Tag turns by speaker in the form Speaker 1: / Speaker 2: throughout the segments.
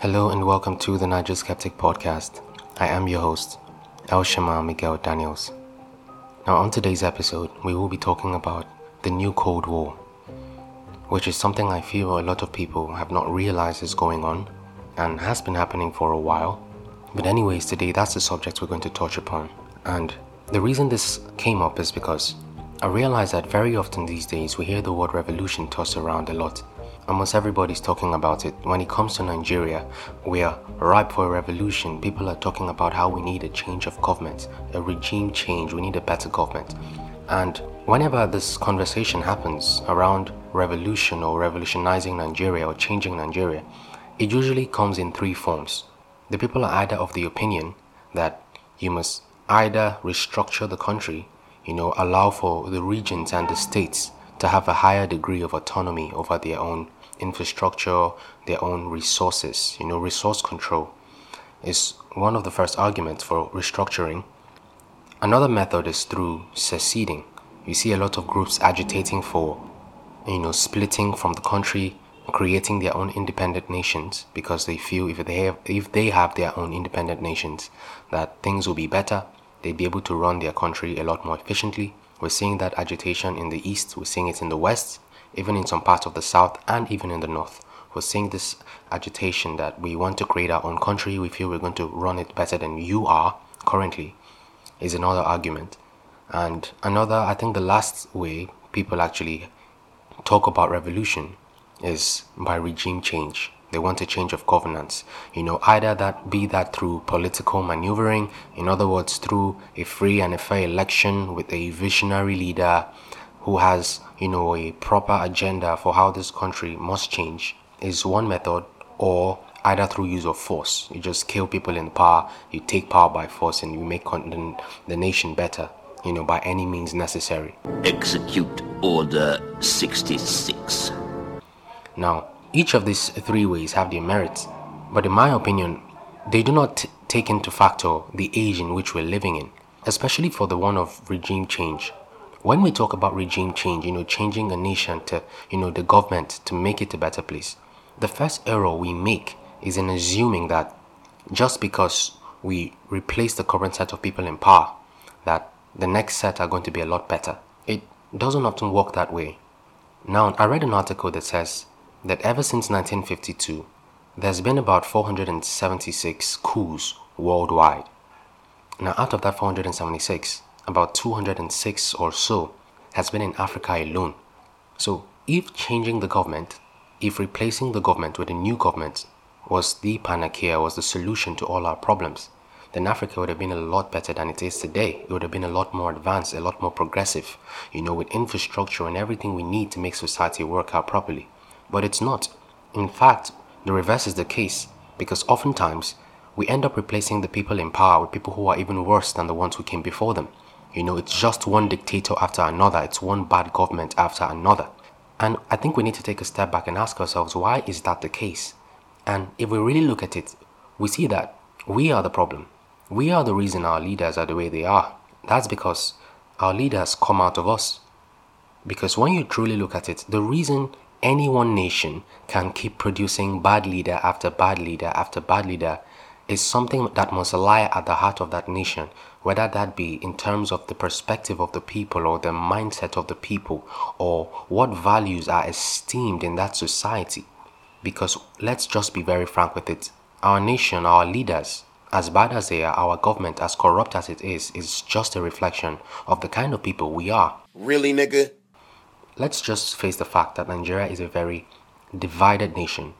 Speaker 1: Hello and welcome to the Niger Skeptic Podcast. I am your host, El Shema Miguel Daniels. Now, on today's episode, we will be talking about the new Cold War, which is something I feel a lot of people have not realized is going on and has been happening for a while. But, anyways, today that's the subject we're going to touch upon. And the reason this came up is because I realize that very often these days we hear the word revolution tossed around a lot. Almost everybody's talking about it. When it comes to Nigeria, we are ripe for a revolution. People are talking about how we need a change of government, a regime change, we need a better government. And whenever this conversation happens around revolution or revolutionizing Nigeria or changing Nigeria, it usually comes in three forms. The people are either of the opinion that you must either restructure the country, you know, allow for the regions and the states to have a higher degree of autonomy over their own infrastructure, their own resources. You know, resource control is one of the first arguments for restructuring. Another method is through seceding. You see a lot of groups agitating for, you know, splitting from the country, creating their own independent nations because they feel if they have if they have their own independent nations, that things will be better. They'd be able to run their country a lot more efficiently. We're seeing that agitation in the east. We're seeing it in the west even in some parts of the south and even in the north. We're seeing this agitation that we want to create our own country, we feel we're going to run it better than you are currently, is another argument. And another, I think the last way people actually talk about revolution is by regime change. They want a change of governance. You know, either that be that through political maneuvering, in other words, through a free and a fair election with a visionary leader who has, you know, a proper agenda for how this country must change is one method, or either through use of force. You just kill people in power, you take power by force, and you make the, the nation better, you know, by any means necessary.
Speaker 2: Execute Order 66.
Speaker 1: Now, each of these three ways have their merits, but in my opinion, they do not t- take into factor the age in which we're living in, especially for the one of regime change when we talk about regime change, you know, changing a nation to, you know, the government to make it a better place, the first error we make is in assuming that just because we replace the current set of people in power, that the next set are going to be a lot better. It doesn't often work that way. Now, I read an article that says that ever since 1952, there's been about 476 coups worldwide. Now, out of that 476, about 206 or so has been in Africa alone. So, if changing the government, if replacing the government with a new government was the panacea, was the solution to all our problems, then Africa would have been a lot better than it is today. It would have been a lot more advanced, a lot more progressive, you know, with infrastructure and everything we need to make society work out properly. But it's not. In fact, the reverse is the case because oftentimes we end up replacing the people in power with people who are even worse than the ones who came before them. You know, it's just one dictator after another, it's one bad government after another. And I think we need to take a step back and ask ourselves why is that the case? And if we really look at it, we see that we are the problem. We are the reason our leaders are the way they are. That's because our leaders come out of us. Because when you truly look at it, the reason any one nation can keep producing bad leader after bad leader after bad leader is something that must lie at the heart of that nation, whether that be in terms of the perspective of the people or the mindset of the people or what values are esteemed in that society. Because let's just be very frank with it our nation, our leaders, as bad as they are, our government, as corrupt as it is, is just a reflection of the kind of people we are.
Speaker 3: Really, nigga?
Speaker 1: Let's just face the fact that Nigeria is a very divided nation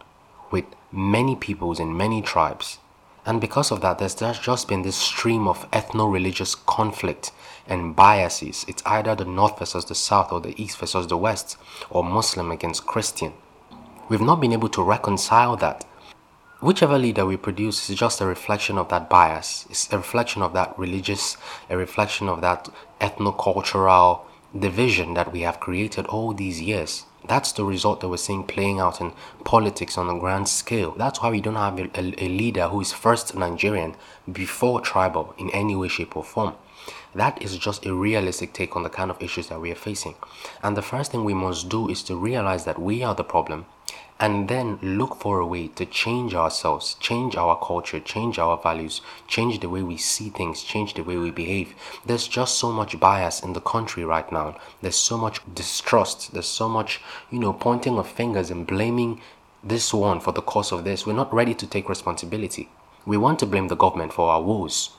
Speaker 1: with many peoples and many tribes and because of that, there's just been this stream of ethno religious conflict and biases. It's either the North versus the South, or the East versus the West, or Muslim against Christian. We've not been able to reconcile that. Whichever leader we produce is just a reflection of that bias. It's a reflection of that religious, a reflection of that ethno cultural division that we have created all these years. That's the result that we're seeing playing out in politics on a grand scale. That's why we don't have a, a, leader who is first Nigerian before tribal in any way, shape, or form. That is just a realistic take on the kind of issues that we are facing. And the first thing we must do is to realize that we are the problem and then look for a way to change ourselves, change our culture, change our values, change the way we see things, change the way we behave. There's just so much bias in the country right now. There's so much distrust. There's so much, you know, pointing of fingers and blaming this one for the cause of this. We're not ready to take responsibility. We want to blame the government for our woes.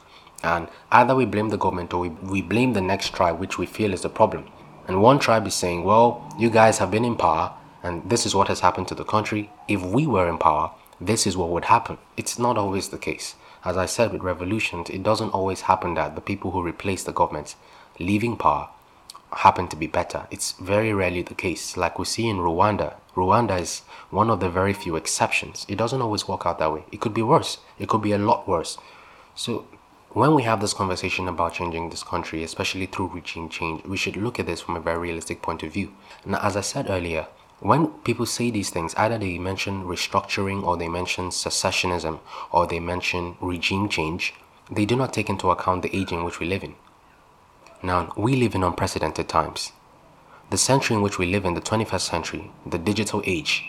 Speaker 1: And either we blame the government or we, we blame the next tribe, which we feel is the problem. And one tribe is saying, well, you guys have been in power and this is what has happened to the country. If we were in power, this is what would happen. It's not always the case. As I said with revolutions, it doesn't always happen that the people who replace the government leaving power happen to be better. It's very rarely the case. Like we see in Rwanda. Rwanda is one of the very few exceptions. It doesn't always work out that way. It could be worse. It could be a lot worse. So when we have this conversation about changing this country, especially through regime change, we should look at this from a very realistic point of view. Now, as I said earlier, when people say these things, either they mention restructuring or they mention secessionism or they mention regime change, they do not take into account the age in which we live in. Now, we live in unprecedented times. The century in which we live in, the 21st century, the digital age,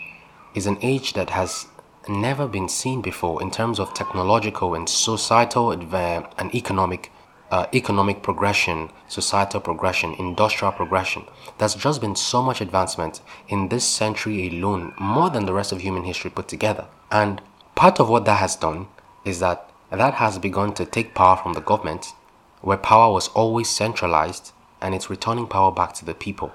Speaker 1: is an age that has never been seen before in terms of technological and societal and economic uh, economic progression, societal progression, industrial progression. There's just been so much advancement in this century alone, more than the rest of human history put together. And part of what that has done is that that has begun to take power from the government, where power was always centralized, and it's returning power back to the people.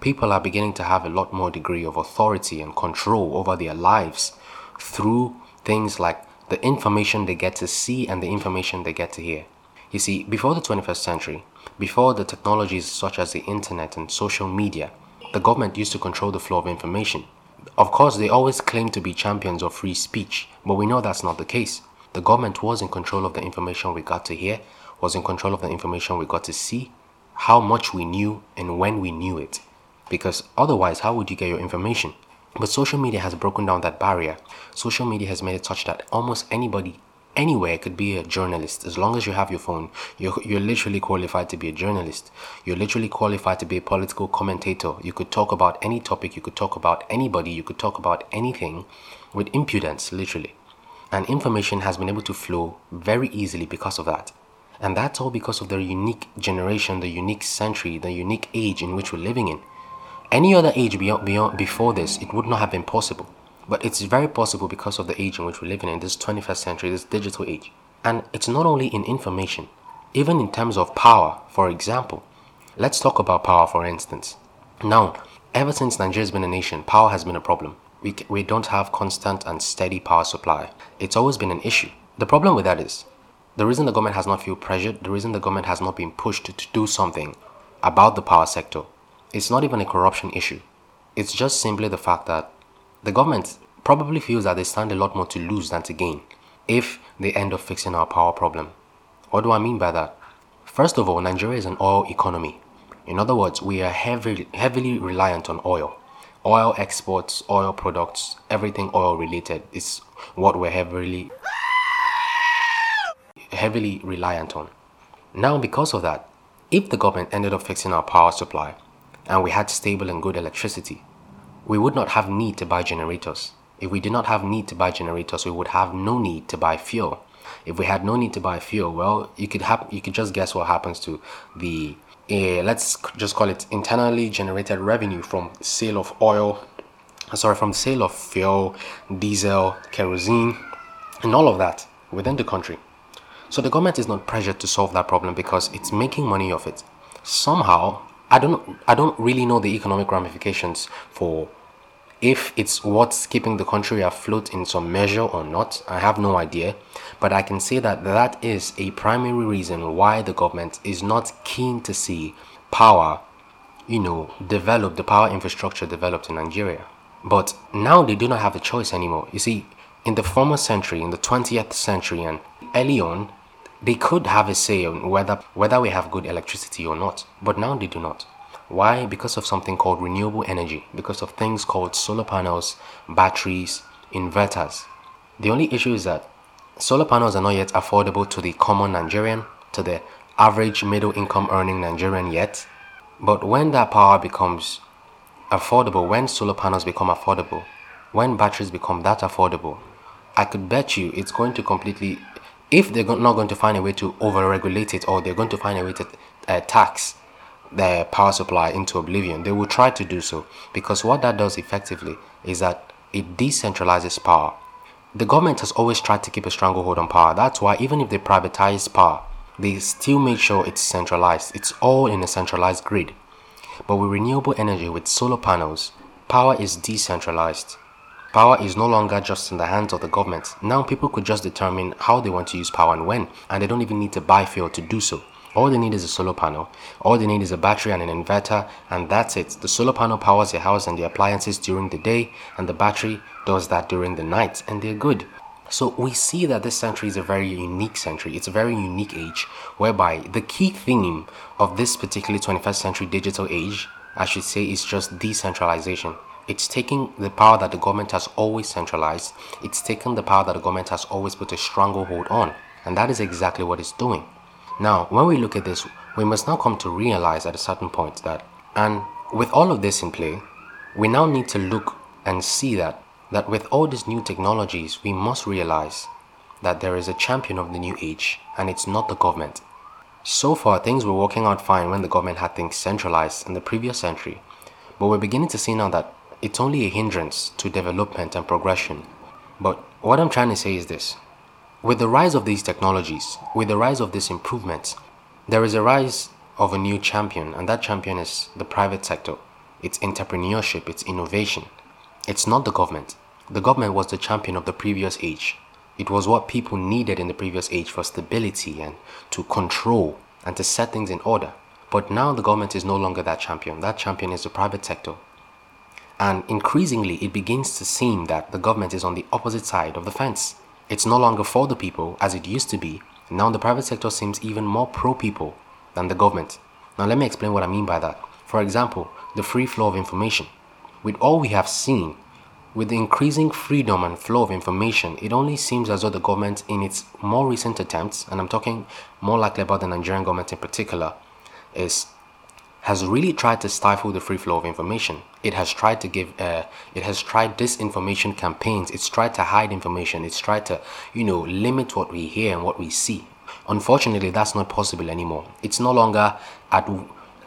Speaker 1: People are beginning to have a lot more degree of authority and control over their lives through things like the information they get to see and the information they get to hear. You see, before the 21st century, before the technologies such as the internet and social media, the government used to control the flow of information. Of course, they always claim to be champions of free speech, but we know that's not the case. The government was in control of the information we got to hear, was in control of the information we got to see, how much we knew, and when we knew it. Because otherwise, how would you get your information? But social media has broken down that barrier. Social media has made it such that almost anybody anywhere could be a journalist as long as you have your phone you're, you're literally qualified to be a journalist. You're literally qualified to be a political commentator. You could talk about any topic you could talk about anybody you could talk about anything with impudence literally. And information has been able to flow very easily because of that. And that's all because of the unique generation the unique century the unique age in which we're living in. Any other age beyond, beyond before this, it would not have been possible. But it's very possible because of the age in which we're living in, this 21st century, this digital age. And it's not only in information, even in terms of power, for example. Let's talk about power, for instance. Now, ever since Nigeria's been a nation, power has been a problem. We, we don't have constant and steady power supply. It's always been an issue. The problem with that is the reason the government has not felt pressured, the reason the government has not been pushed to do something about the power sector it's not even a corruption issue. It's just simply the fact that the government probably feels that they stand a lot more to lose than to gain if they end up fixing our power problem. What do I mean by that? First of all, Nigeria is an oil economy. In other words, we are heavily, heavily reliant on oil. Oil exports, oil products, everything oil related is what we're heavily heavily reliant on. Now, because of that, if the government ended up fixing our power supply, and we had stable and good electricity, we would not have need to buy generators. If we did not have need to buy generators, we would have no need to buy fuel. If we had no need to buy fuel, well, you could have you could just guess what happens to the uh, let's just call it internally generated revenue from sale of oil, sorry, from sale of fuel, diesel, kerosene, and all of that within the country. So the government is not pressured to solve that problem because it's making money off it. Somehow, I don't I don't really know the economic ramifications for if it's what's keeping the country afloat in some measure or not. I have no idea, but I can say that that is a primary reason why the government is not keen to see power, you know, develop the power infrastructure developed in Nigeria. But now they do not have a choice anymore. You see, in the former century, in the 20th century and early on, they could have a say on whether whether we have good electricity or not, but now they do not. Why? Because of something called renewable energy, because of things called solar panels, batteries, inverters. The only issue is that solar panels are not yet affordable to the common Nigerian, to the average middle income earning Nigerian yet. But when that power becomes affordable, when solar panels become affordable, when batteries become that affordable, I could bet you it's going to completely, if they're not going to find a way to over-regulate it or they're going to find a way to uh, tax their power supply into oblivion, they will try to do so because what that does effectively is that it decentralizes power. The government has always tried to keep a stranglehold on power. That's why even if they privatize power, they still make sure it's centralized. It's all in a centralized grid. But with renewable energy, with solar panels, power is decentralized. Power is no longer just in the hands of the government. Now people could just determine how they want to use power and when, and they don't even need to buy fuel to do so. All they need is a solar panel. All they need is a battery and an inverter, and that's it. The solar panel powers your house and the appliances during the day, and the battery does that during the night, and they're good. So we see that this century is a very unique century. It's a very unique age whereby the key theme of this particular 21st century digital age, I should say, is just decentralization. It's taking the power that the government has always centralized, it's taking the power that the government has always put a stranglehold on. And that is exactly what it's doing. Now, when we look at this, we must now come to realize at a certain point that, and with all of this in play, we now need to look and see that, that with all these new technologies, we must realize that there is a champion of the new age, and it's not the government. So far, things were working out fine when the government had things centralized in the previous century, but we're beginning to see now that it's only a hindrance to development and progression. But what I'm trying to say is this with the rise of these technologies, with the rise of these improvements, there is a rise of a new champion, and that champion is the private sector. It's entrepreneurship, it's innovation. It's not the government. The government was the champion of the previous age. It was what people needed in the previous age for stability and to control and to set things in order. But now the government is no longer that champion. That champion is the private sector. And increasingly, it begins to seem that the government is on the opposite side of the fence. It's no longer for the people as it used to be. Now the private sector seems even more pro people than the government. Now, let me explain what I mean by that. For example, the free flow of information. With all we have seen, with the increasing freedom and flow of information, it only seems as though the government, in its more recent attempts, and I'm talking more likely about the Nigerian government in particular, is has really tried to stifle the free flow of information. It has tried to give, uh, it has tried disinformation campaigns. It's tried to hide information. It's tried to, you know, limit what we hear and what we see. Unfortunately, that's not possible anymore. It's no longer at,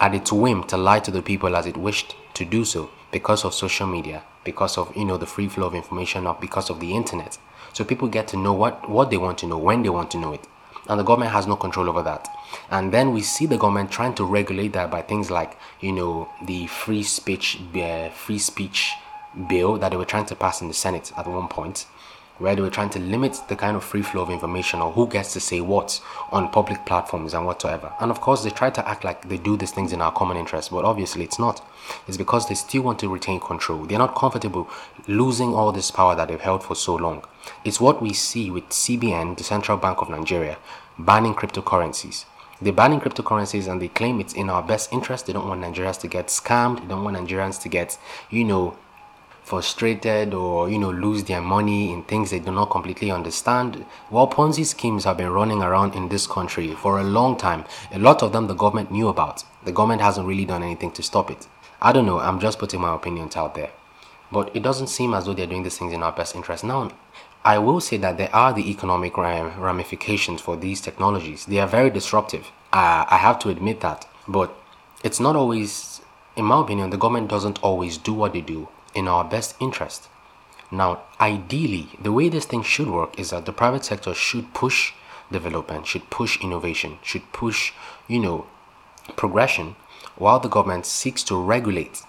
Speaker 1: at its whim to lie to the people as it wished to do so because of social media, because of, you know, the free flow of information or because of the internet. So people get to know what, what they want to know, when they want to know it and the government has no control over that. And then we see the government trying to regulate that by things like, you know, the free speech, uh, free speech bill that they were trying to pass in the Senate at one point, where they were trying to limit the kind of free flow of information or who gets to say what on public platforms and whatsoever. And of course, they try to act like they do these things in our common interest, but obviously it's not. It's because they still want to retain control. They're not comfortable losing all this power that they've held for so long. It's what we see with CBN, the Central Bank of Nigeria, banning cryptocurrencies. They're banning cryptocurrencies and they claim it's in our best interest. They don't want Nigerians to get scammed. They don't want Nigerians to get, you know, frustrated or you know lose their money in things they do not completely understand while ponzi schemes have been running around in this country for a long time. A lot of them the government knew about. The government hasn't really done anything to stop it. I don't know. I'm just putting my opinions out there. But it doesn't seem as though they're doing these things in our best interest. Now i will say that there are the economic ramifications for these technologies. They are very disruptive. I have to admit that. But it's not always in my opinion the government doesn't always do what they do in our best interest. Now, ideally, the way this thing should work is that the private sector should push development, should push innovation, should push, you know, progression, while the government seeks to regulate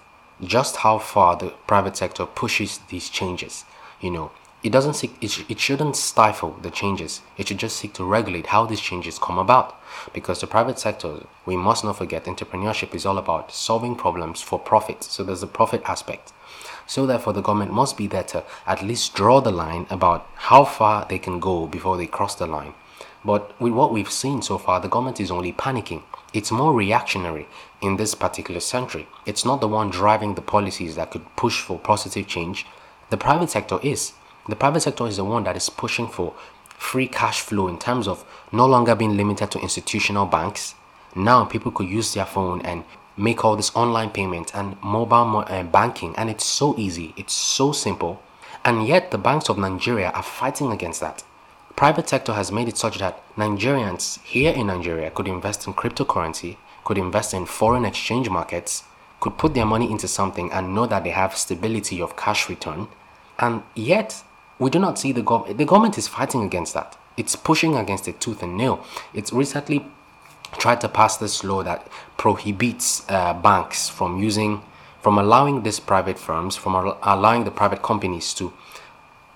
Speaker 1: just how far the private sector pushes these changes. You know, it doesn't seek, it, sh- it shouldn't stifle the changes. It should just seek to regulate how these changes come about. Because the private sector, we must not forget, entrepreneurship is all about solving problems for profit. So there's a profit aspect. So therefore, the government must be there to at least draw the line about how far they can go before they cross the line. But with what we've seen so far, the government is only panicking. It's more reactionary in this particular century. It's not the one driving the policies that could push for positive change. The private sector is. The private sector is the one that is pushing for free cash flow in terms of no longer being limited to institutional banks. Now people could use their phone and make all this online payment and mobile uh, banking, and it's so easy, it's so simple. And yet, the banks of Nigeria are fighting against that. Private sector has made it such that Nigerians here in Nigeria could invest in cryptocurrency, could invest in foreign exchange markets, could put their money into something and know that they have stability of cash return. And yet, we do not see the government. The government is fighting against that. It's pushing against it tooth and nail. It's recently tried to pass this law that prohibits uh, banks from using, from allowing these private firms, from allowing the private companies to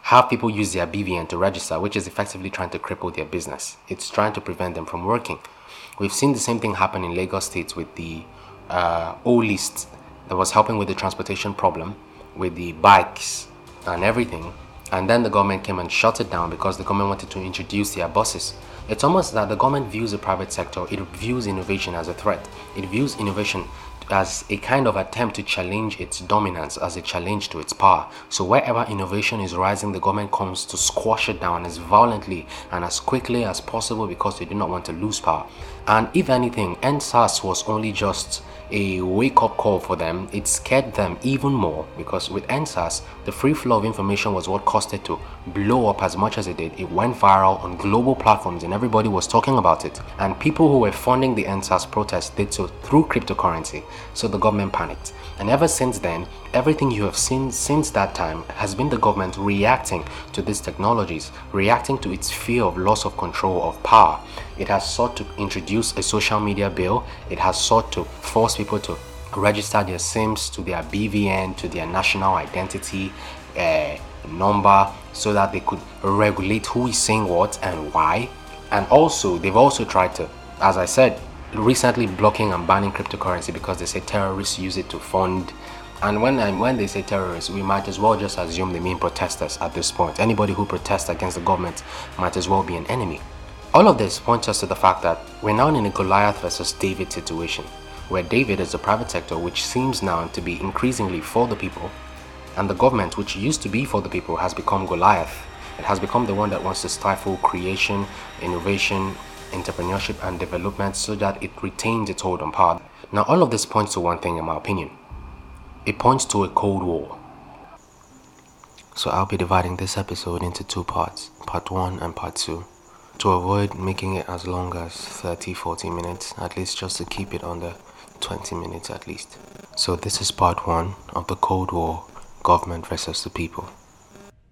Speaker 1: have people use their BVN to register, which is effectively trying to cripple their business. It's trying to prevent them from working. We've seen the same thing happen in Lagos State with the uh, O list that was helping with the transportation problem, with the bikes and everything. And then the government came and shut it down because the government wanted to introduce their buses. It's almost that the government views the private sector, it views innovation as a threat. It views innovation as a kind of attempt to challenge its dominance, as a challenge to its power. So wherever innovation is rising, the government comes to squash it down as violently and as quickly as possible because they do not want to lose power. And if anything, EndSARS was only just a wake up call for them. It scared them even more because with EndSARS, the free flow of information was what caused it to blow up as much as it did. It went viral on global platforms and everybody was talking about it. And people who were funding the EndSARS protest did so through cryptocurrency. So the government panicked. And ever since then, everything you have seen since that time has been the government reacting to these technologies, reacting to its fear of loss of control of power. It has sought to introduce a social media bill. It has sought to force people to register their SIMs to their BVN, to their national identity uh, number, so that they could regulate who is saying what and why. And also, they've also tried to, as I said, recently blocking and banning cryptocurrency because they say terrorists use it to fund. And when um, when they say terrorists, we might as well just assume they mean protesters at this point. Anybody who protests against the government might as well be an enemy. All of this points us to the fact that we're now in a Goliath versus David situation, where David is the private sector, which seems now to be increasingly for the people, and the government, which used to be for the people, has become Goliath. It has become the one that wants to stifle creation, innovation, entrepreneurship, and development so that it retains its hold on power. Now, all of this points to one thing, in my opinion it points to a Cold War. So, I'll be dividing this episode into two parts part one and part two to avoid making it as long as 30 40 minutes at least just to keep it under 20 minutes at least so this is part one of the cold war government versus the people